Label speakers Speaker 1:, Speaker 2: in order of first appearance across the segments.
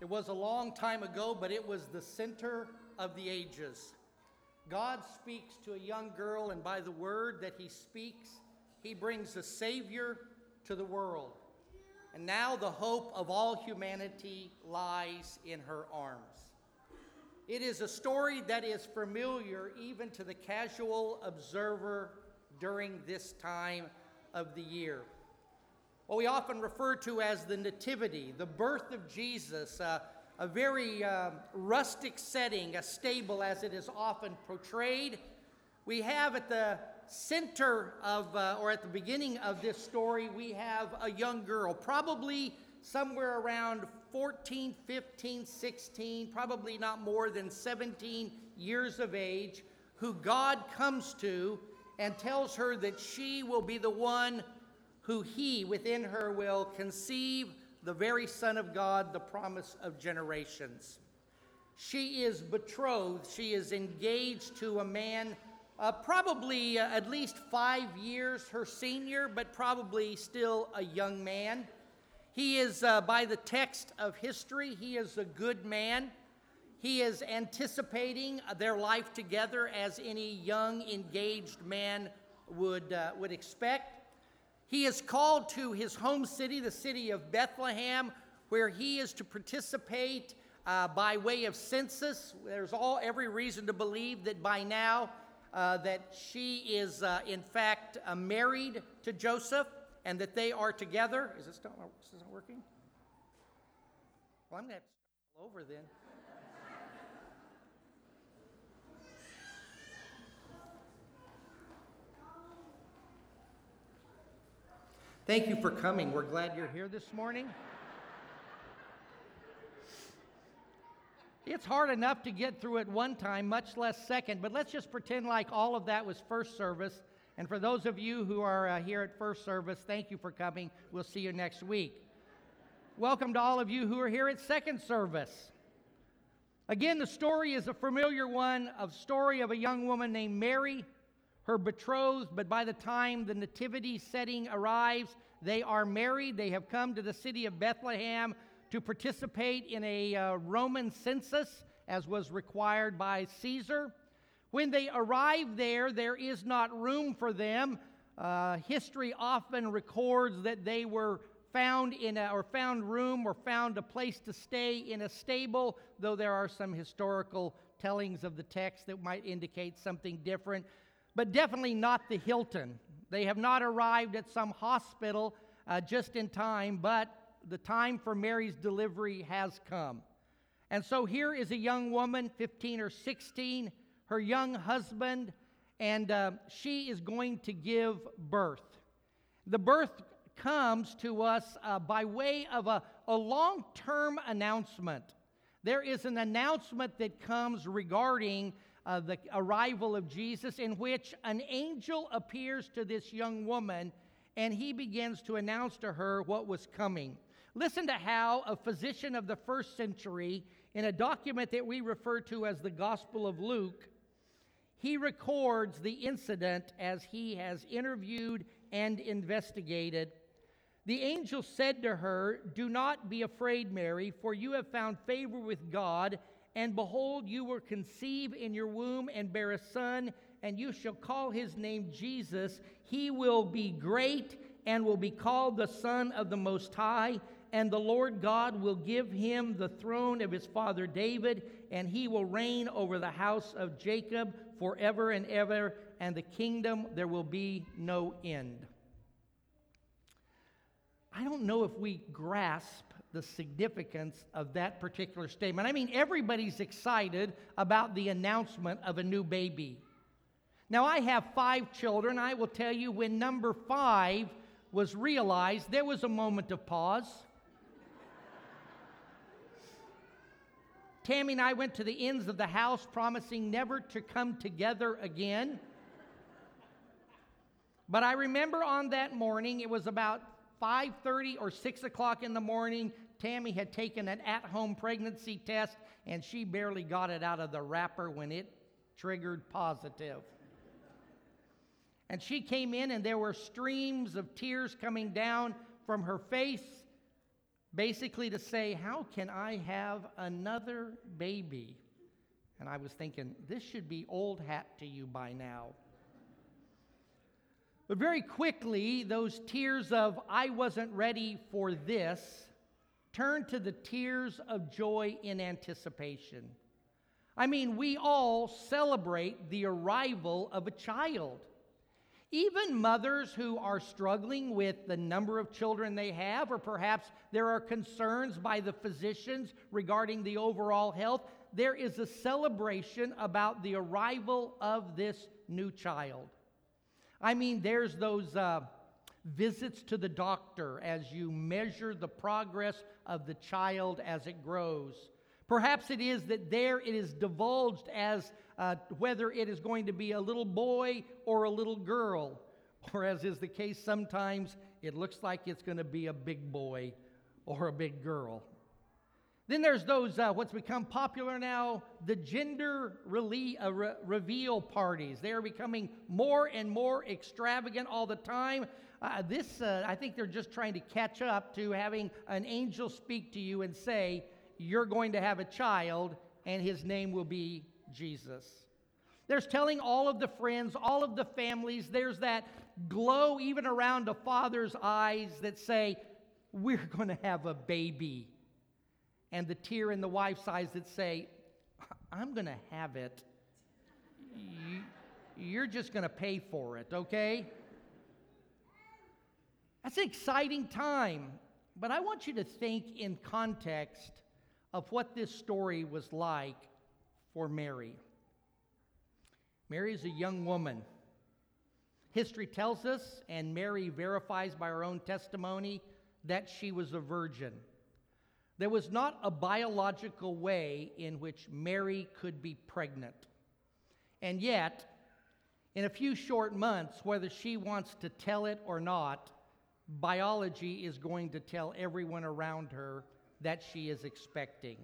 Speaker 1: It was a long time ago, but it was the center of the ages. God speaks to a young girl, and by the word that he speaks, he brings a Savior to the world. And now the hope of all humanity lies in her arms. It is a story that is familiar even to the casual observer during this time of the year. What we often refer to as the Nativity, the birth of Jesus, uh, a very uh, rustic setting, a stable as it is often portrayed. We have at the center of, uh, or at the beginning of this story, we have a young girl, probably somewhere around 14, 15, 16, probably not more than 17 years of age, who God comes to and tells her that she will be the one who he within her will conceive the very Son of God, the promise of generations. She is betrothed, she is engaged to a man, uh, probably uh, at least five years her senior, but probably still a young man. He is, uh, by the text of history, he is a good man. He is anticipating their life together as any young, engaged man would, uh, would expect. He is called to his home city, the city of Bethlehem, where he is to participate uh, by way of census. There's all every reason to believe that by now uh, that she is uh, in fact uh, married to Joseph and that they are together. Is this not, is this not working? Well, I'm going to have to start all over then. Thank you for coming. We're glad you're here this morning. It's hard enough to get through it one time, much less second, but let's just pretend like all of that was first service. And for those of you who are uh, here at first service, thank you for coming. We'll see you next week. Welcome to all of you who are here at second service. Again, the story is a familiar one of story of a young woman named Mary her betrothed, but by the time the nativity setting arrives, they are married. They have come to the city of Bethlehem to participate in a uh, Roman census, as was required by Caesar. When they arrive there, there is not room for them. Uh, history often records that they were found in a, or found room or found a place to stay in a stable, though there are some historical tellings of the text that might indicate something different but definitely not the Hilton. They have not arrived at some hospital uh, just in time, but the time for Mary's delivery has come. And so here is a young woman, 15 or 16, her young husband, and uh, she is going to give birth. The birth comes to us uh, by way of a, a long term announcement. There is an announcement that comes regarding uh, the arrival of Jesus, in which an angel appears to this young woman and he begins to announce to her what was coming. Listen to how a physician of the first century, in a document that we refer to as the Gospel of Luke, he records the incident as he has interviewed and investigated. The angel said to her, Do not be afraid, Mary, for you have found favor with God. And behold, you will conceive in your womb and bear a son, and you shall call his name Jesus. He will be great and will be called the Son of the Most High. And the Lord God will give him the throne of his father David, and he will reign over the house of Jacob forever and ever, and the kingdom there will be no end. I don't know if we grasp the significance of that particular statement. I mean, everybody's excited about the announcement of a new baby. Now, I have five children. I will tell you when number five was realized, there was a moment of pause. Tammy and I went to the ends of the house, promising never to come together again. But I remember on that morning, it was about 5:30 or 6 o'clock in the morning, Tammy had taken an at-home pregnancy test and she barely got it out of the wrapper when it triggered positive. And she came in and there were streams of tears coming down from her face basically to say, How can I have another baby? And I was thinking, this should be old hat to you by now. But very quickly, those tears of, I wasn't ready for this, turned to the tears of joy in anticipation. I mean, we all celebrate the arrival of a child. Even mothers who are struggling with the number of children they have, or perhaps there are concerns by the physicians regarding the overall health, there is a celebration about the arrival of this new child. I mean, there's those uh, visits to the doctor as you measure the progress of the child as it grows. Perhaps it is that there it is divulged as uh, whether it is going to be a little boy or a little girl, or as is the case sometimes, it looks like it's going to be a big boy or a big girl. Then there's those, uh, what's become popular now, the gender rele- uh, re- reveal parties. They are becoming more and more extravagant all the time. Uh, this, uh, I think they're just trying to catch up to having an angel speak to you and say, You're going to have a child, and his name will be Jesus. There's telling all of the friends, all of the families, there's that glow even around a father's eyes that say, We're going to have a baby and the tear in the wife's eyes that say, I'm going to have it. You, are just going to pay for it, okay? That's an exciting time, but I want you to think in context of what this story was like for Mary. Mary is a young woman. History tells us, and Mary verifies by her own testimony, that she was a virgin. There was not a biological way in which Mary could be pregnant. And yet, in a few short months, whether she wants to tell it or not, biology is going to tell everyone around her that she is expecting.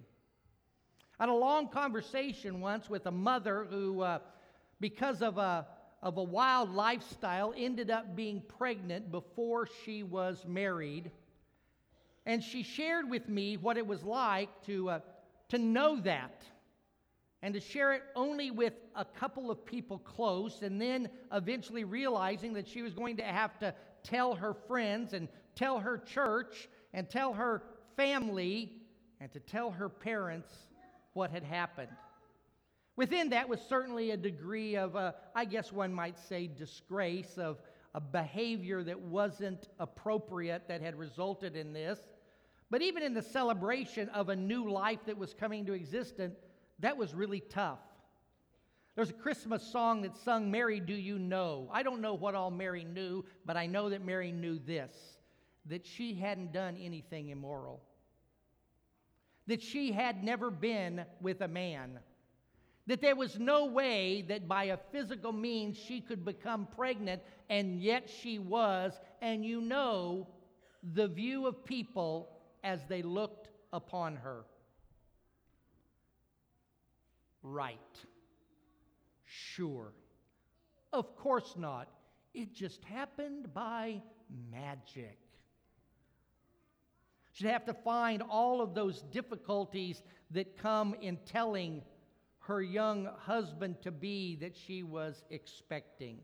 Speaker 1: I had a long conversation once with a mother who, uh, because of a, of a wild lifestyle, ended up being pregnant before she was married. And she shared with me what it was like to, uh, to know that and to share it only with a couple of people close, and then eventually realizing that she was going to have to tell her friends and tell her church and tell her family and to tell her parents what had happened. Within that was certainly a degree of, uh, I guess one might say, disgrace of a behavior that wasn't appropriate that had resulted in this. But even in the celebration of a new life that was coming to existence, that was really tough. There's a Christmas song that's sung, Mary, Do You Know? I don't know what all Mary knew, but I know that Mary knew this that she hadn't done anything immoral, that she had never been with a man, that there was no way that by a physical means she could become pregnant, and yet she was. And you know, the view of people as they looked upon her. Right. Sure. Of course not. It just happened by magic. She'd have to find all of those difficulties that come in telling her young husband to be that she was expecting.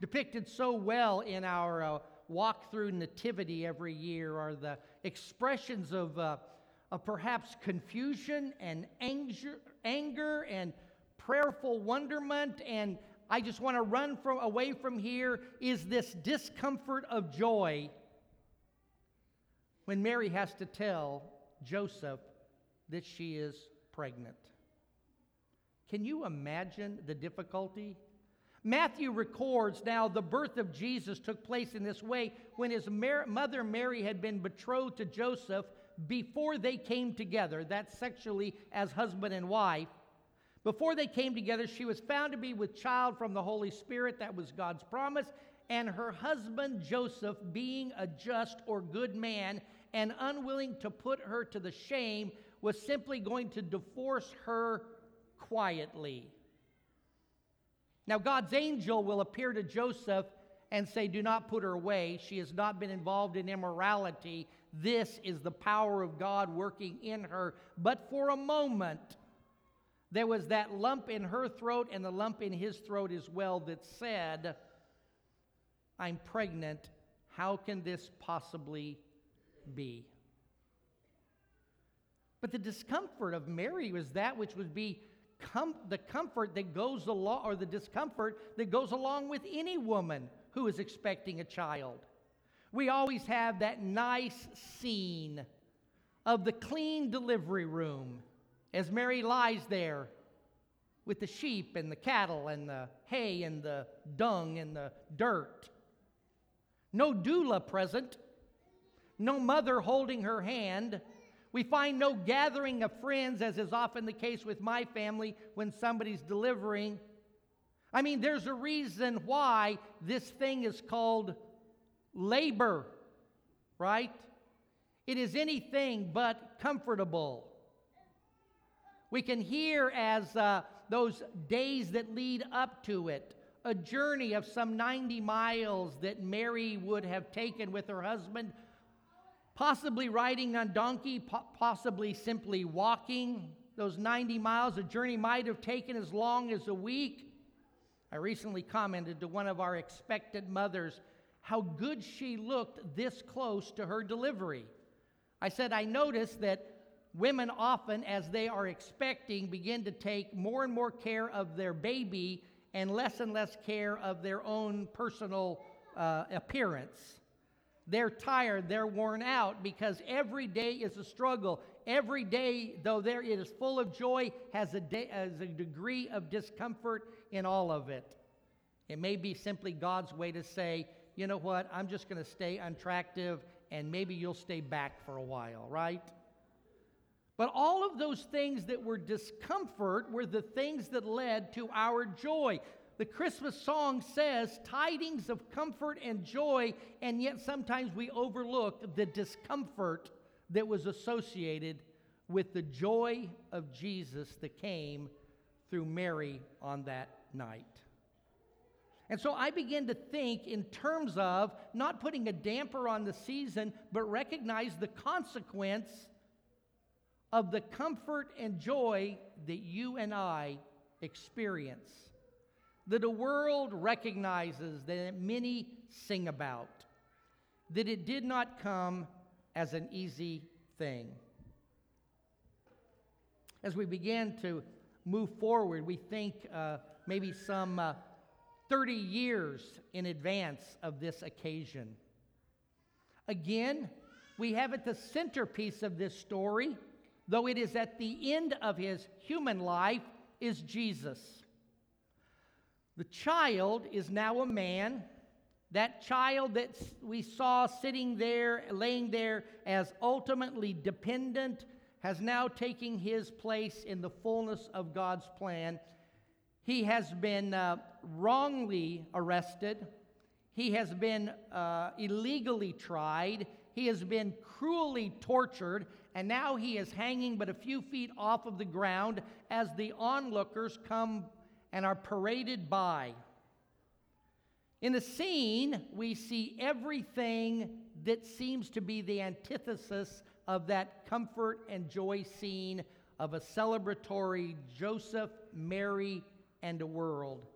Speaker 1: Depicted so well in our uh, walk through Nativity every year are the expressions of, uh, of perhaps confusion and anger, anger and prayerful wonderment and I just want to run from, away from here is this discomfort of joy when Mary has to tell Joseph that she is pregnant. Can you imagine the difficulty? Matthew records now the birth of Jesus took place in this way when his mother Mary had been betrothed to Joseph before they came together. That's sexually as husband and wife. Before they came together, she was found to be with child from the Holy Spirit. That was God's promise. And her husband Joseph, being a just or good man and unwilling to put her to the shame, was simply going to divorce her quietly. Now, God's angel will appear to Joseph and say, Do not put her away. She has not been involved in immorality This is the power of God working in her. But for a moment, there was that lump in her throat and the lump in his throat as well that said, I'm pregnant. How can this possibly be? But the discomfort of Mary was that which would be com- the comfort that goes along, or the discomfort that goes along with any woman who is expecting a child. We always have that nice scene of the clean delivery room as Mary lies there with the sheep and the cattle and the hay and the dung and the dirt. No doula present, no mother holding her hand. We find no gathering of friends, as is often the case with my family when somebody's delivering. I mean, there's a reason why this thing is called labor, right? It is anything but comfortable. We can hear as uh, those days that lead up to it, a journey of some 90 miles that Mary would have taken with her husband, possibly riding on donkey, po- possibly simply walking. Those 90 miles, a journey might have taken as long as a week. I recently commented to one of our expectant mothers how good she looked this close to her delivery. I said, I noticed that women often, as they are expecting, begin to take more and more care of their baby and less and less care of their own personal uh, appearance. They're tired, they're worn out because every day is a struggle. Every day, though there it is full of joy, has a, day, has a degree of discomfort in all of it. It may be simply God's way to say, you know what, I'm just going to stay unattractive and maybe you'll stay back for a while, right? But all of those things that were discomfort were the things that led to our joy. The Christmas song says tidings of comfort and joy, and yet sometimes we overlook the discomfort that was associated with the joy of Jesus that came through Mary on that night. And so I began to think in terms of not putting a damper on the season, but recognize the consequence of the comfort and joy that you and I experience, that the world recognizes, that many sing about, that it did not come as an easy thing. As we begin to move forward, we think uh, maybe some uh, 30 years in advance of this occasion. Again, we have at the centerpiece of this story though it is at the end of his human life, is Jesus. The child is now a man. That child that we saw sitting there, laying there as ultimately dependent, has now taken his place in the fullness of God's plan. He has been uh, wrongly arrested. He has been uh, illegally tried. He has been cruelly tortured and now he is hanging but a few feet off of the ground as the onlookers come and are paraded by. In the scene, we see everything that seems to be the antithesis of that comfort and joy scene of a celebratory Joseph, Mary, and a world.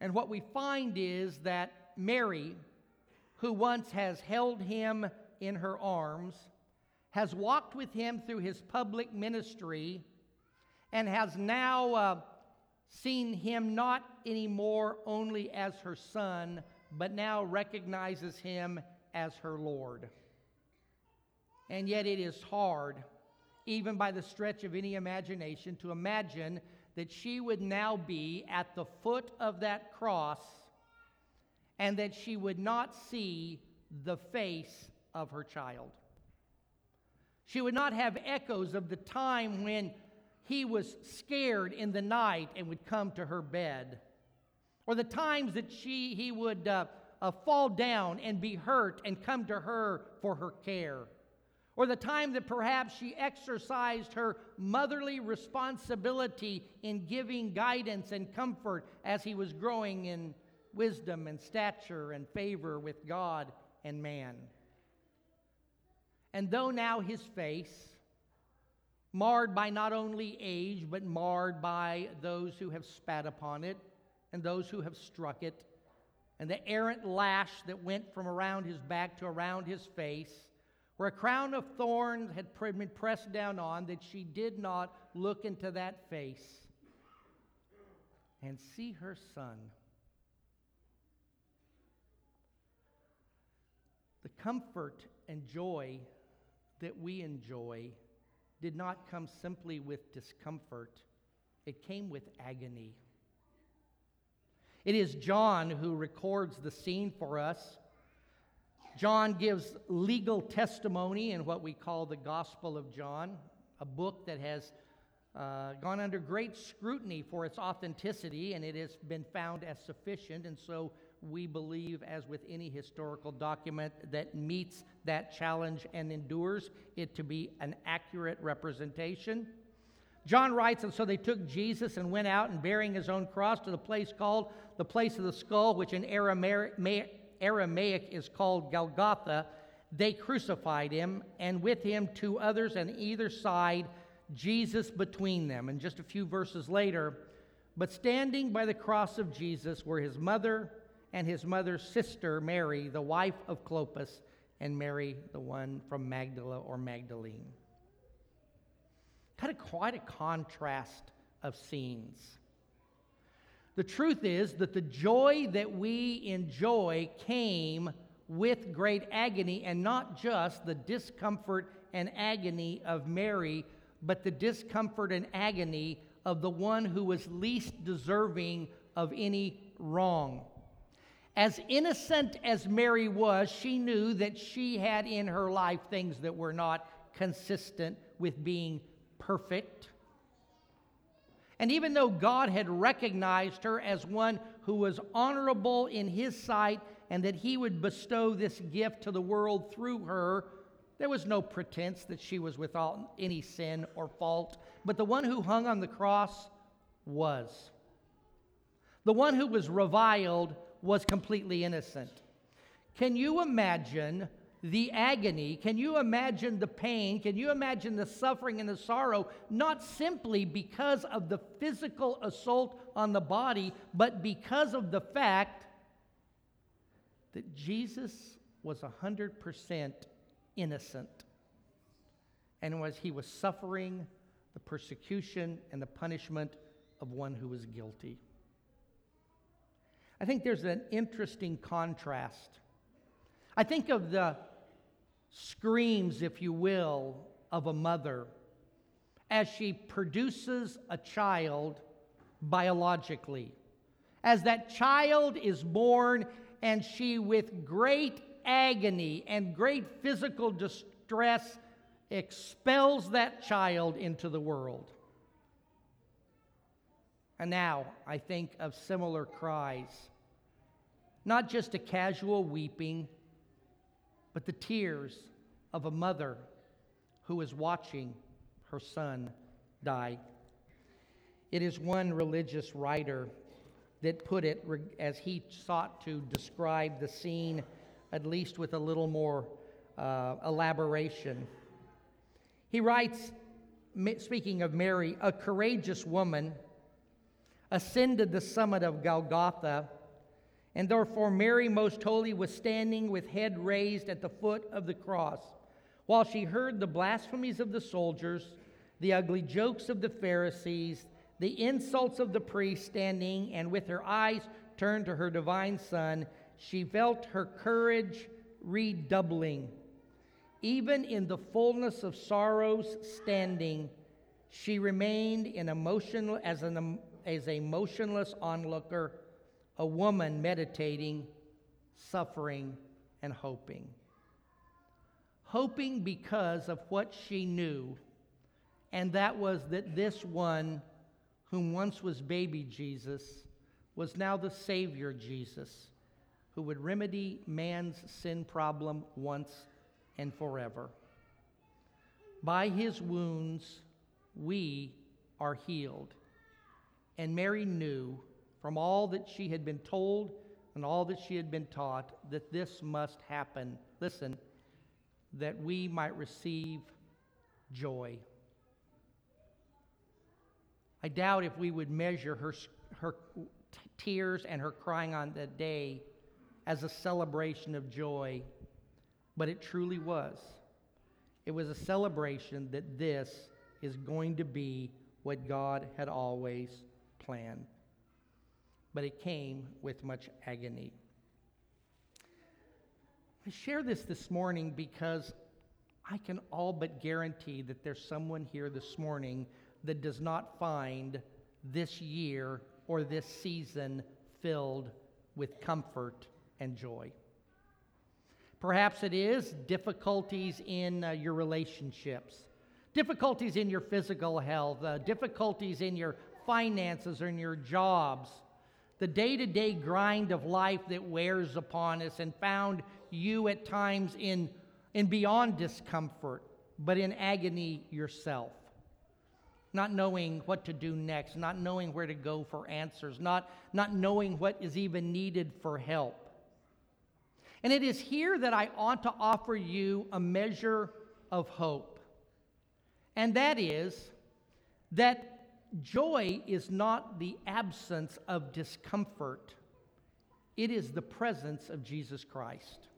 Speaker 1: And what we find is that Mary, who once has held him in her arms, has walked with him through his public ministry and has now uh, seen him not anymore only as her son, but now recognizes him as her Lord. And yet it is hard, even by the stretch of any imagination, to imagine that she would now be at the foot of that cross and that she would not see the face of her child. She would not have echoes of the time when he was scared in the night and would come to her bed, or the times that she, he would uh, uh, fall down and be hurt and come to her for her care, or the time that perhaps she exercised her motherly responsibility in giving guidance and comfort as he was growing in wisdom and stature and favor with God and man. And though now his face, marred by not only age, but marred by those who have spat upon it and those who have struck it, and the errant lash that went from around his back to around his face, where a crown of thorns had been pressed down on, that she did not look into that face and see her son. The comfort and joy that we enjoy did not come simply with discomfort, it came with agony. It is John who records the scene for us. John gives legal testimony in what we call the Gospel of John, a book that has uh, gone under great scrutiny for its authenticity, and it has been found as sufficient. And so we believe, as with any historical document that meets that challenge and endures it to be an accurate representation. John writes, and so they took Jesus and went out and bearing his own cross to the place called the place of the skull, which in Aramaic, is called Golgotha. They crucified him, and with him two others on either side, Jesus between them. And just a few verses later, but standing by the cross of Jesus were his mother and his mother's sister, Mary, the wife of Clopas, and Mary, the one from Magdala or Magdalene. Kind of quite a contrast of scenes. The truth is that the joy that we enjoy came with great agony, and not just the discomfort and agony of Mary, but the discomfort and agony of the one who was least deserving of any wrong. As innocent as Mary was, she knew that she had in her life things that were not consistent with being perfect. And even though God had recognized her as one who was honorable in his sight and that he would bestow this gift to the world through her, there was no pretense that she was without any sin or fault. But the one who hung on the cross was. The one who was reviled was completely innocent. Can you imagine the agony? Can you imagine the pain? Can you imagine the suffering and the sorrow, not simply because of the physical assault on the body, but because of the fact that Jesus was 100% innocent and was he was suffering the persecution and the punishment of one who was guilty. I think there's an interesting contrast. I think of the screams, if you will, of a mother as she produces a child biologically. As that child is born, and she, with great agony and great physical distress, expels that child into the world. And now I think of similar cries not just a casual weeping, but the tears of a mother who is watching her son die. It is one religious writer that put it as he sought to describe the scene, at least with a little more uh, elaboration. He writes, speaking of Mary, a courageous woman ascended the summit of Golgotha and therefore, Mary, most holy, was standing with head raised at the foot of the cross, while she heard the blasphemies of the soldiers, the ugly jokes of the Pharisees, the insults of the priests, standing, and with her eyes turned to her divine Son, she felt her courage redoubling. Even in the fullness of sorrows standing, she remained in emotional, as, an, as a motionless onlooker a woman meditating, suffering, and hoping. Hoping because of what she knew, and that was that this one, whom once was baby Jesus, was now the Savior Jesus, who would remedy man's sin problem once and forever. By his wounds, we are healed. And Mary knew from all that she had been told and all that she had been taught that this must happen. Listen, that we might receive joy. I doubt if we would measure her, her t- tears and her crying on that day as a celebration of joy, but it truly was. It was a celebration that this is going to be what God had always planned. But it came with much agony. I share this this morning because I can all but guarantee that there's someone here this morning that does not find this year or this season filled with comfort and joy. Perhaps it is difficulties in uh, your relationships, difficulties in your physical health, uh, difficulties in your finances or in your jobs, the day to day grind of life that wears upon us and found you at times in, in beyond discomfort, but in agony yourself not knowing what to do next, not knowing where to go for answers, not, not knowing what is even needed for help. And it is here that I ought to offer you a measure of hope. And that is that joy is not the absence of discomfort, it is the presence of Jesus Christ.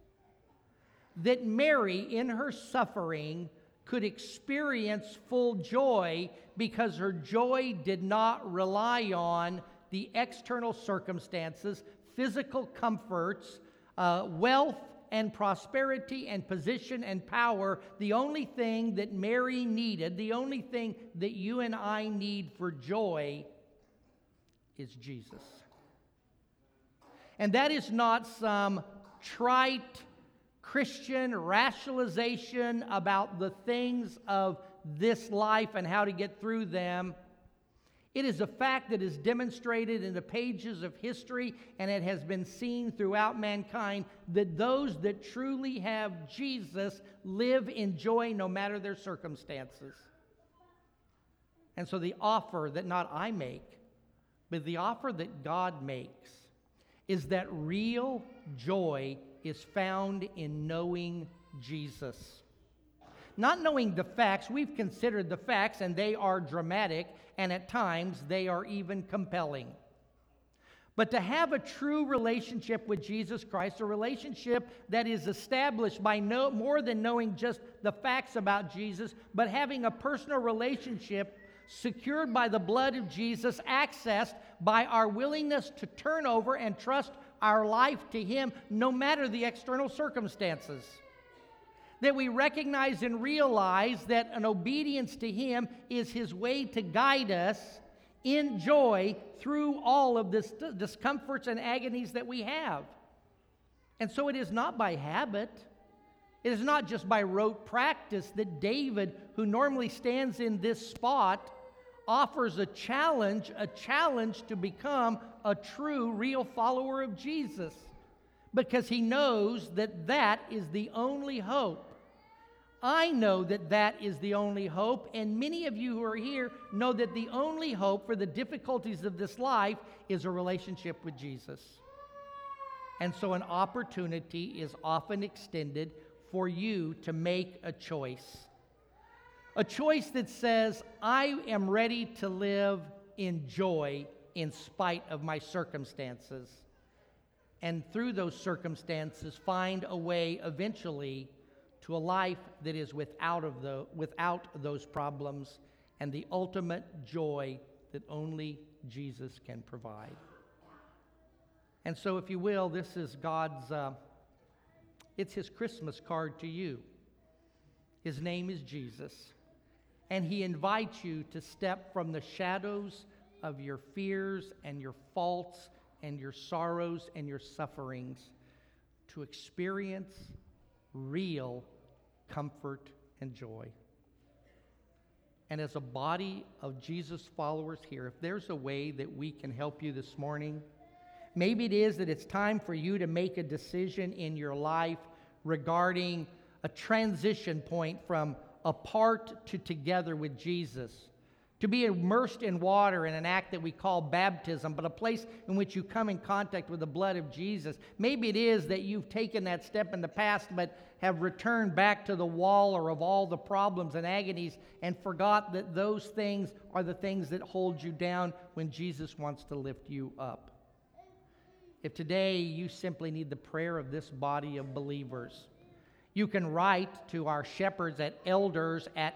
Speaker 1: That Mary, in her suffering, could experience full joy because her joy did not rely on the external circumstances, physical comforts, uh, wealth and prosperity and position and power. The only thing that Mary needed, the only thing that you and I need for joy is Jesus. And that is not some trite, Christian rationalization about the things of this life and how to get through them. It is a fact that is demonstrated in the pages of history and it has been seen throughout mankind that those that truly have Jesus live in joy no matter their circumstances. And so the offer that not I make, but the offer that God makes is that real joy is found in knowing Jesus. Not knowing the facts, we've considered the facts, and they are dramatic, and at times they are even compelling. But to have a true relationship with Jesus Christ, a relationship that is established by no, more than knowing just the facts about Jesus, but having a personal relationship secured by the blood of Jesus, accessed by our willingness to turn over and trust our life to Him no matter the external circumstances. That we recognize and realize that an obedience to Him is His way to guide us in joy through all of the discomforts and agonies that we have. And so it is not by habit. It is not just by rote practice that David, who normally stands in this spot, offers a challenge, a challenge to become a true, real follower of Jesus because he knows that that is the only hope. I know that that is the only hope, and many of you who are here know that the only hope for the difficulties of this life is a relationship with Jesus. And so, an opportunity is often extended for you to make a choice. A choice that says, I am ready to live in joy in spite of my circumstances. And through those circumstances, find a way eventually to a life that is without, of the, without those problems and the ultimate joy that only Jesus can provide. And so, if you will, this is God's, uh, it's His Christmas card to you. His name is Jesus. And He invites you to step from the shadows of your fears and your faults and your sorrows and your sufferings to experience real comfort and joy. And as a body of Jesus followers here, if there's a way that we can help you this morning, maybe it is that it's time for you to make a decision in your life regarding a transition point from apart to together with Jesus to be immersed in water in an act that we call baptism, but a place in which you come in contact with the blood of Jesus. Maybe it is that you've taken that step in the past, but have returned back to the waller of all the problems and agonies and forgot that those things are the things that hold you down when Jesus wants to lift you up. If today you simply need the prayer of this body of believers, you can write to our shepherds at elders at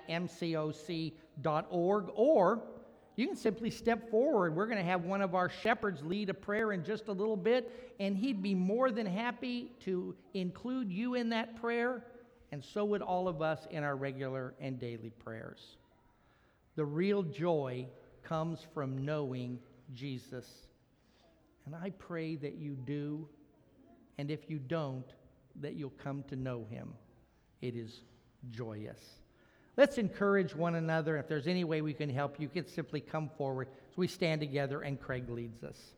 Speaker 1: mcoc.org, or you can simply step forward. We're going to have one of our shepherds lead a prayer in just a little bit, and he'd be more than happy to include you in that prayer, and so would all of us in our regular and daily prayers. The real joy comes from knowing Jesus. And I pray that you do, and if you don't, that you'll come to know him. It is joyous. Let's encourage one another. If there's any way we can help, you can simply come forward as we stand together and Craig leads us.